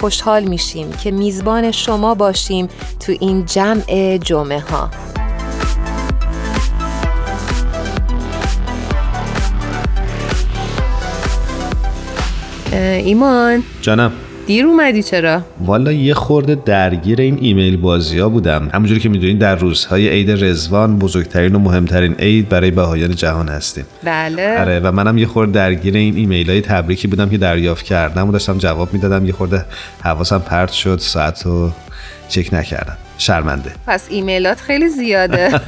خوشحال میشیم که میزبان شما باشیم تو این جمع جمعه ها ایمان. جانم. دیر اومدی چرا؟ والا یه خورده درگیر این ایمیل بازی ها بودم. همونجوری که می‌دونید در روزهای عید رزوان بزرگترین و مهمترین عید برای بهایان جهان هستیم. بله. آره و منم یه خورده درگیر این ایمیل های تبریکی بودم که دریافت کردم و داشتم جواب می‌دادم. یه خورده حواسم پرت شد ساعت رو چک نکردم. شرمنده. پس ایمیلات خیلی زیاده.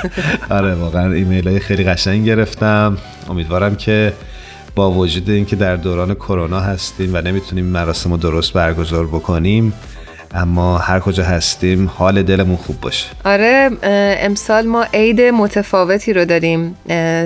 آره واقعا ایمیل های خیلی قشنگ گرفتم. امیدوارم که با وجود اینکه در دوران کرونا هستیم و نمی‌تونیم مراسم رو درست برگزار بکنیم اما هر کجا هستیم حال دلمون خوب باشه. آره امسال ما عید متفاوتی رو داریم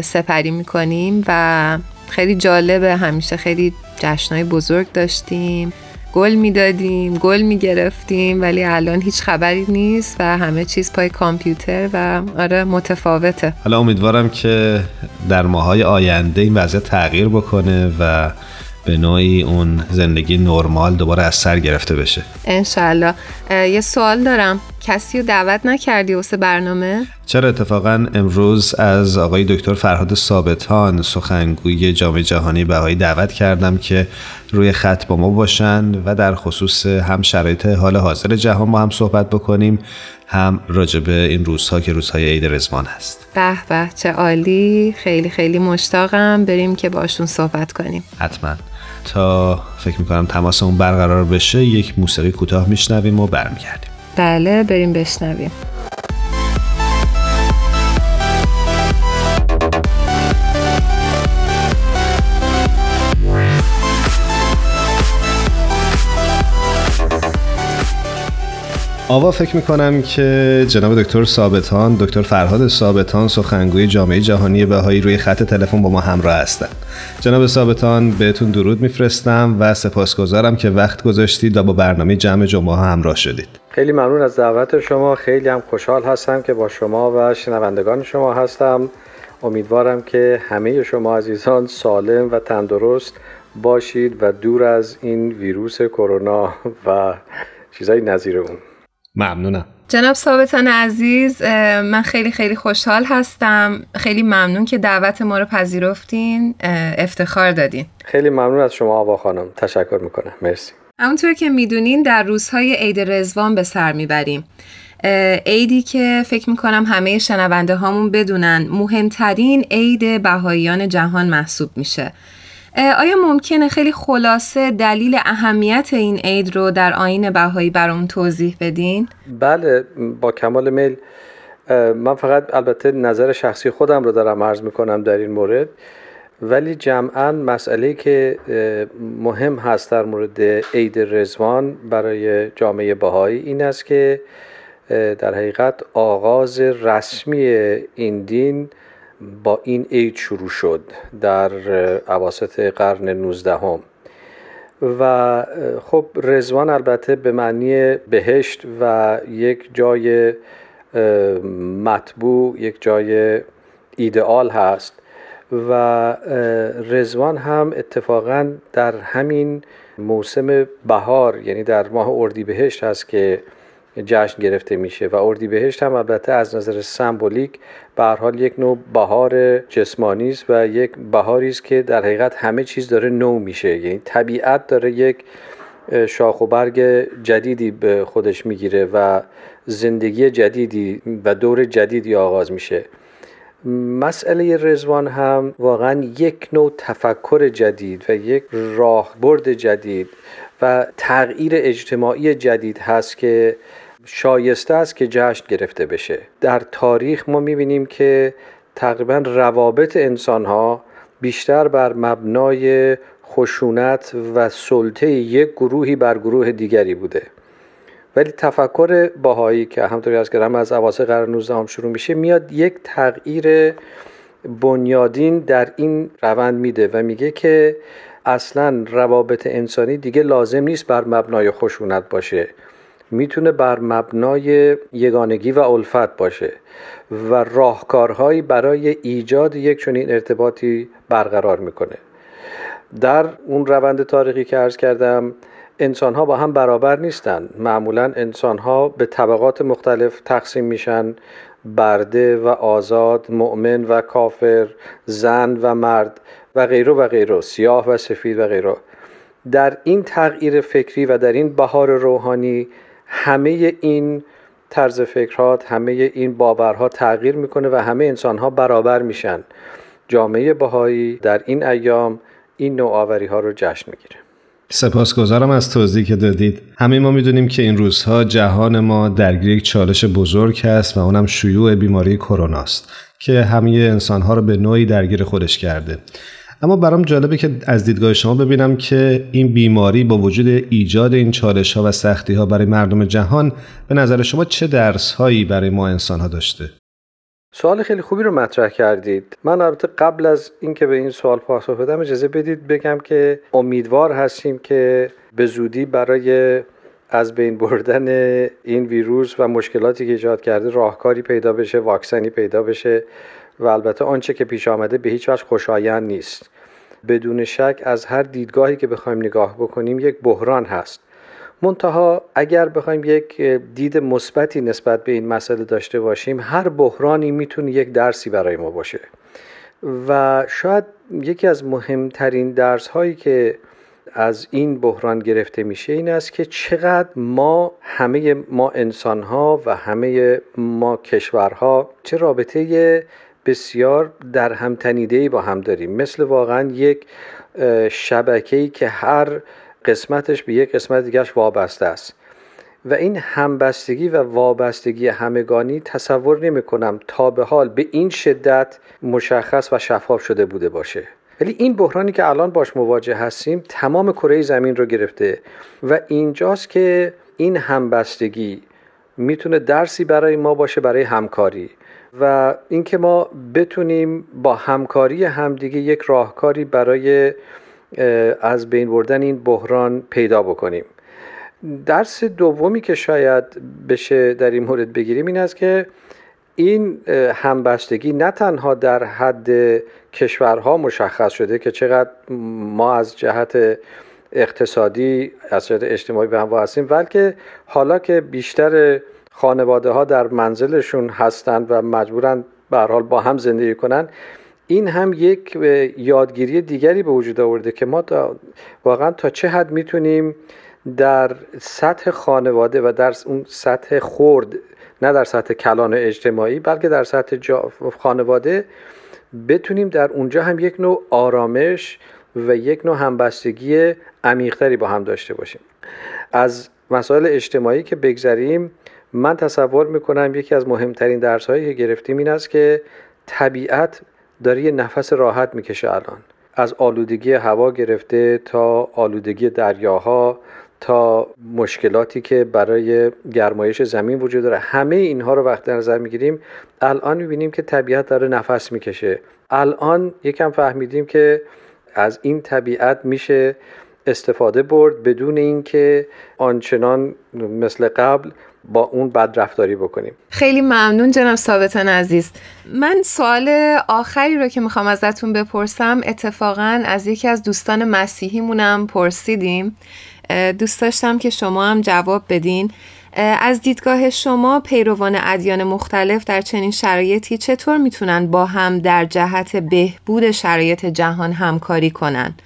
سپری می‌کنیم و خیلی جالبه همیشه خیلی جشنهای بزرگ داشتیم. گل می‌دادیم گل می‌گرفتیم ولی الان هیچ خبری نیست و همه چیز پای کامپیوتر و آره متفاوته. حالا امیدوارم که در ماهای آینده این وضعیت تغییر بکنه و به نوعی اون زندگی نرمال دوباره از سر گرفته بشه. انشالله یه سوال دارم. کسی رو دعوت نکردی واسه برنامه؟ چرا اتفاقا امروز از آقای دکتر فرهاد ثابتان سخنگوی جامعه جهانی بهایی دعوت کردم که روی خط با ما باشن و در خصوص هم شرایط حال حاضر جهان با هم صحبت بکنیم هم راجب این روزها که روزهای عید رزوان هست. به به چه عالی. خیلی خیلی مشتاقم. بریم که باشون صحبت کنیم. حتما. تا فکر می‌کنم تماس اون برقرار بشه یک موسیقی کوتاه میشنویم و برمیگردیم. بله بریم بشنویم. آوا فکر می‌کنم که جناب دکتر ثابتان دکتر فرهاد ثابتان سخنگوی جامعه جهانی بهایی روی خط تلفن با ما همراه هستند. جناب ثابتان بهتون درود میفرستم و سپاسگزارم که وقت گذاشتید و با برنامه جمع جمعه همراه شدید. خیلی ممنون از دعوت شما. خیلی هم خوشحال هستم که با شما و شنوندگان شما هستم. امیدوارم که همه شما عزیزان سالم و تندرست باشید و دور از این ویروس کرونا و چیزای نظیر اون. ممنونم. جناب ثابتان عزیز من خیلی خیلی خوشحال هستم. خیلی ممنون که دعوت ما رو پذیرفتین. افتخار دادین. خیلی ممنون از شما آوا خانم. تشکر می‌کنم. مرسی. همونطور که می‌دونین در روزهای عید رزوان به سر می‌بریم. عیدی که فکر می‌کنم همه شنونده هامون بدونن مهمترین عید بهاییان جهان محسوب میشه. آیا ممکنه خیلی خلاصه دلیل اهمیت این عید رو در آین بهایی برام توضیح بدین؟ بله با کمال میل من فقط البته نظر شخصی خودم رو دارم عرض می‌کنم در این مورد ولی جمعا مسئله که مهم هست در مورد عید رزوان برای جامعه بهایی این است که در حقیقت آغاز رسمی این دین با این عید شروع شد در عواسط قرن 19 هم. و خب رزوان البته به معنی بهشت و یک جای مطبوع یک جای ایدئال هست و رزوان هم اتفاقا در همین موسم بهار یعنی در ماه اردیبهشت هست که جشن گرفته میشه و اردیبهشت هم البته از نظر سمبولیک به حال یک نوع بهار جسمانی است و یک بهاری است که در حقیقت همه چیز داره نو میشه. یعنی طبیعت داره یک شاخ و برگ جدیدی به خودش می‌گیره و زندگی جدیدی و دور جدیدی آغاز میشه. مسئله رزوان هم واقعا یک نوع تفکر جدید و یک راهبرد جدید و تغییر اجتماعی جدید هست که شایسته است که جشن گرفته بشه. در تاریخ ما می‌بینیم که تقریبا روابط انسان ها بیشتر بر مبنای خشونت و سلطه یک گروهی بر گروه دیگری بوده. ولی تفکر باهایی که همطوری از گرم از اواسط قرن 19 شروع میشه میاد یک تغییر بنیادین در این روند میده و میگه که اصلا روابط انسانی دیگه لازم نیست بر مبنای خشونت باشه. می‌تونه بر مبنای یگانگی و الفت باشه و راهکارهایی برای ایجاد یک چنین ارتباطی برقرار می‌کنه. در اون روند تاریخی که عرض کردم انسان ها با هم برابر نیستن. معمولا انسان ها به طبقات مختلف تقسیم میشن. برده و آزاد مؤمن و کافر زن و مرد و غیره و غیره سیاه و سفید و غیره. در این تغییر فکری و در این بهار روحانی همه این طرز فکرات همه این باورها تغییر می‌کنه و همه انسان ها برابر میشن. جامعه بهایی در این ایام این نوآوری ها رو جشن می‌گیره. سپاسگزارم از توضیحی که دادید. همه ما می‌دونیم که این روزها جهان ما درگیر یک چالش بزرگ است و اونم شیوع بیماری کرونا است که همه انسانها رو به نوعی درگیر خودش کرده. اما برام جالبه که از دیدگاه شما ببینم که این بیماری با وجود ایجاد این چالش ها و سختی ها برای مردم جهان به نظر شما چه درس هایی برای ما انسان ها داشته؟ سوال خیلی خوبی رو مطرح کردید من البته قبل از اینکه به این سوال پاسخ بدم اجازه بدید بگم که امیدوار هستیم که به زودی برای از بین بردن این ویروس و مشکلاتی که ایجاد کرده راهکاری پیدا بشه واکسنی پیدا بشه و البته آنچه که پیش آمده به هیچ وجه خوشایند نیست. بدون شک از هر دیدگاهی که بخوایم نگاه بکنیم یک بحران هست. منتها اگر بخوایم یک دید مثبتی نسبت به این مسئله داشته باشیم هر بحرانی می‌تونه یک درسی برای ما باشه. و شاید یکی از مهمترین درس هایی که از این بحران گرفته میشه این است که چقدر ما همه ما انسان ها و همه ما کشورها چه رابطه بسیار در هم تنیده با هم داریم. مثل واقعا یک شبکه‌ای که هر قسمتش به یک قسمت دیگرش وابسته است. و این همبستگی و وابستگی همگانی تصور نمی کنم تا به حال به این شدت مشخص و شفاف شده بوده باشه. ولی این بحرانی که الان باش مواجه هستیم تمام کره زمین رو گرفته و اینجاست که این همبستگی می‌تونه درسی برای ما باشه برای همکاری. و اینکه ما بتونیم با همکاری همدیگه یک راهکاری برای از بین بردن این بحران پیدا بکنیم. درس دومی که شاید بشه در این مورد بگیریم این است که این همبستگی نه تنها در حد کشورها مشخص شده که چقدر ما از جهت اقتصادی از جهت اجتماعی به هم هستیم بلکه حالا که بیشتر خانواده ها در منزلشون هستند و مجبورن به حال با هم زندگی کنن. این هم یک یادگیری دیگری به وجود آورده که ما واقعا تا چه حد می‌تونیم در سطح خانواده و در اون سطح خورد نه در سطح کلان اجتماعی بلکه در سطح خانواده بتونیم در اونجا هم یک نوع آرامش و یک نوع همبستگی عمیقتری با هم داشته باشیم. از مسائل اجتماعی که بگذریم من تصور می‌کنم یکی از مهمترین درس هایی که گرفتیم این است که طبیعت داره یه نفس راحت می‌کشه الان. از آلودگی هوا گرفته تا آلودگی دریاها تا مشکلاتی که برای گرمایش زمین وجود داره. همه اینها رو وقت در نظر می‌گیریم. الان می‌بینیم که طبیعت داره نفس می‌کشه. الان یکم فهمیدیم که از این طبیعت میشه استفاده برد بدون اینکه آنچنان مثل قبل با اون بد رفتاری بکنیم. خیلی ممنون جناب ثابتان عزیز. من سوال آخری رو که می‌خوام ازتون بپرسم اتفاقا از یکی از دوستان مسیحیمونم پرسیدیم. دوست داشتم که شما هم جواب بدین. از دیدگاه شما پیروان ادیان مختلف در چنین شرایطی چطور می‌تونن با هم در جهت بهبود شرایط جهان همکاری کنند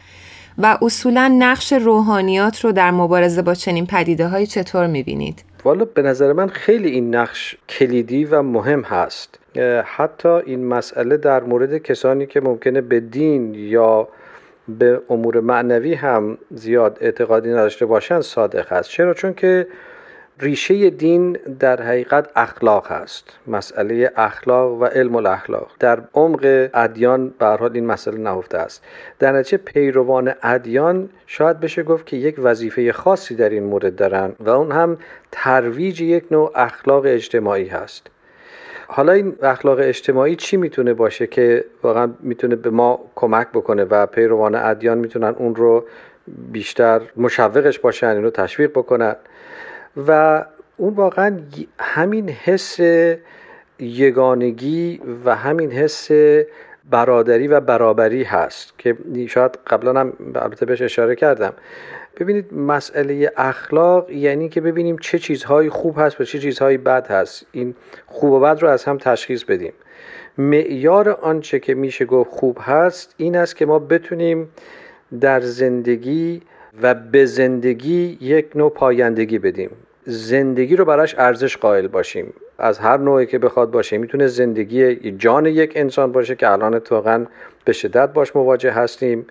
و اصولا نقش روحانیات رو در مبارزه با چنین پدیده های چطور می‌بینید؟ والا به نظر من خیلی این نقش کلیدی و مهم هست. حتی این مسئله در مورد کسانی که ممکنه به دین یا به امور معنوی هم زیاد اعتقادی نداشته باشند صادق هست چرا؟ چون که ریشه دین در حقیقت اخلاق هست مسئله اخلاق و علم الاخلاق. در عمق ادیان به حال این مسئله نهفته است. در نتیجه پیروان ادیان شاید بشه گفت که یک وظیفه خاصی در این مورد دارن و اون هم ترویج یک نوع اخلاق اجتماعی هست. حالا این اخلاق اجتماعی چی می‌تونه باشه که واقعا می‌تونه به ما کمک بکنه و پیروان ادیان می‌تونن اون رو بیشتر مشوقش باشن اینو تشویق بکنن؟ و اون واقعا همین حس یگانگی و همین حس برادری و برابری هست که شاید قبلا هم البته بهش اشاره کردم. ببینید مسئله اخلاق یعنی که ببینیم چه چیزهایی خوب هست و چه چیزهایی بد هست. این خوب و بد رو از هم تشخیص بدیم. معیار آنچه که میشه گفت خوب هست این است که ما بتونیم در زندگی و به زندگی یک نوع پایندگی بدیم. زندگی رو براش ارزش قائل باشیم. از هر نوعی که بخواد باشه. می‌تونه زندگی جان یک انسان باشه که الان اتفاقا به شدت باش مواجه هستیم.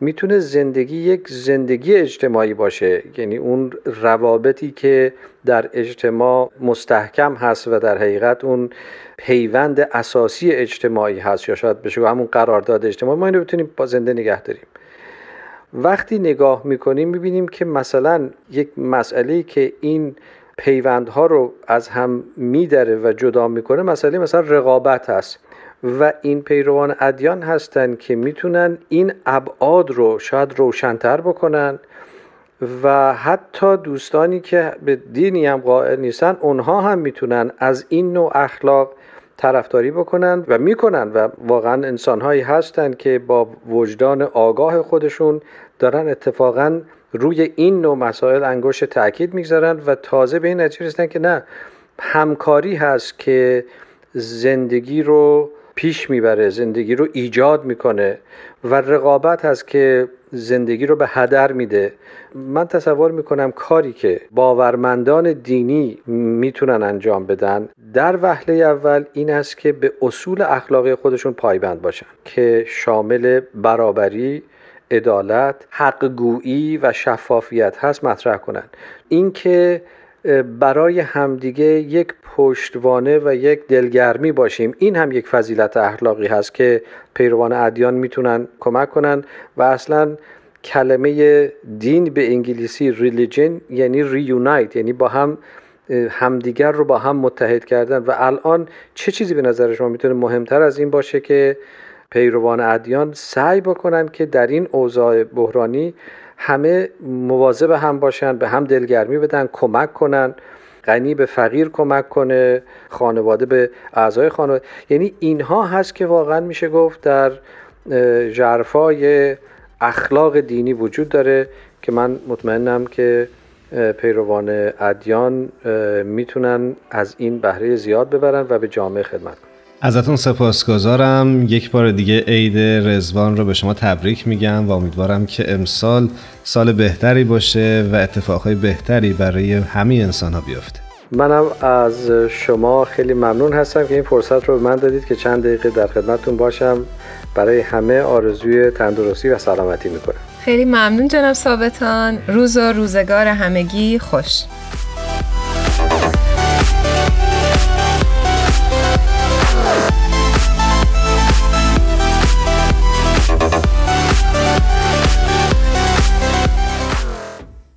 می‌تونه زندگی یک زندگی اجتماعی باشه. یعنی اون روابطی که در اجتماع مستحکم هست و در حقیقت اون پیوند اساسی اجتماعی هست. یا شاید بشه همون قرارداد اجتماعی. ما اینو بتونیم با زنده نگه داریم. وقتی نگاه می‌کنیم می‌بینیم که مثلا یک مسئله که این پیوندها رو از هم میدره و جدا می‌کنه مسئله مثلا رقابت هست و این پیروان ادیان هستند که می‌تونن این ابعاد رو شاید روشنتر بکنن و حتی دوستانی که به دینی هم قائل نیستن اونها هم می‌تونن از این نوع اخلاق طرفداری بکنن و می‌کنن و واقعا انسانهایی هستند که با وجدان آگاه خودشون دارن اتفاقا روی این نوع مسائل انگشت تاکید می‌گذارن و تازه به این نتیجه رسیدن که نه همکاری هست که زندگی رو پیش می‌بره زندگی رو ایجاد می‌کنه و رقابت هست که زندگی رو به هدر میده. من تصور می‌کنم کاری که باورمندان دینی می‌تونن انجام بدن در وهله اول این است که به اصول اخلاقی خودشون پایبند باشن که شامل برابری عدالت حقگویی و شفافیت هست مطرح کنن. اینکه برای همدیگه یک پشتوانه و یک دلگرمی باشیم. این هم یک فضیلت اخلاقی هست که پیروان ادیان می‌تونن کمک کنن و اصلا کلمه دین به انگلیسی ریلیجن یعنی ریونایت یعنی با هم همدیگر رو با هم متحد کردن. و الان چه چیزی به نظر شما می‌تونه مهمتر از این باشه که پیروان ادیان سعی بکنن که در این اوضاع بحرانی همه مواظب هم باشن به هم دلگرمی بدن کمک کنن. غنی به فقیر کمک کنه خانواده به اعضای خانواده. یعنی اینها هست که واقعا میشه گفت در جرفای اخلاق دینی وجود داره که من مطمئنم که پیروان ادیان می‌تونن از این بهره زیاد ببرن و به جامعه خدمت کنن. ازتون سپاسگزارم. یک بار دیگه عید رزوان رو به شما تبریک میگم و امیدوارم که امسال سال بهتری باشه و اتفاقهای بهتری برای همه انسان ها بیفته. منم از شما خیلی ممنون هستم که این فرصت رو به من دادید که چند دقیقه در خدمتتون باشم. برای همه آرزوی تندرستی و سلامتی می‌کنم. خیلی ممنون جناب ثابتان. روز و روزگار همگی خوش.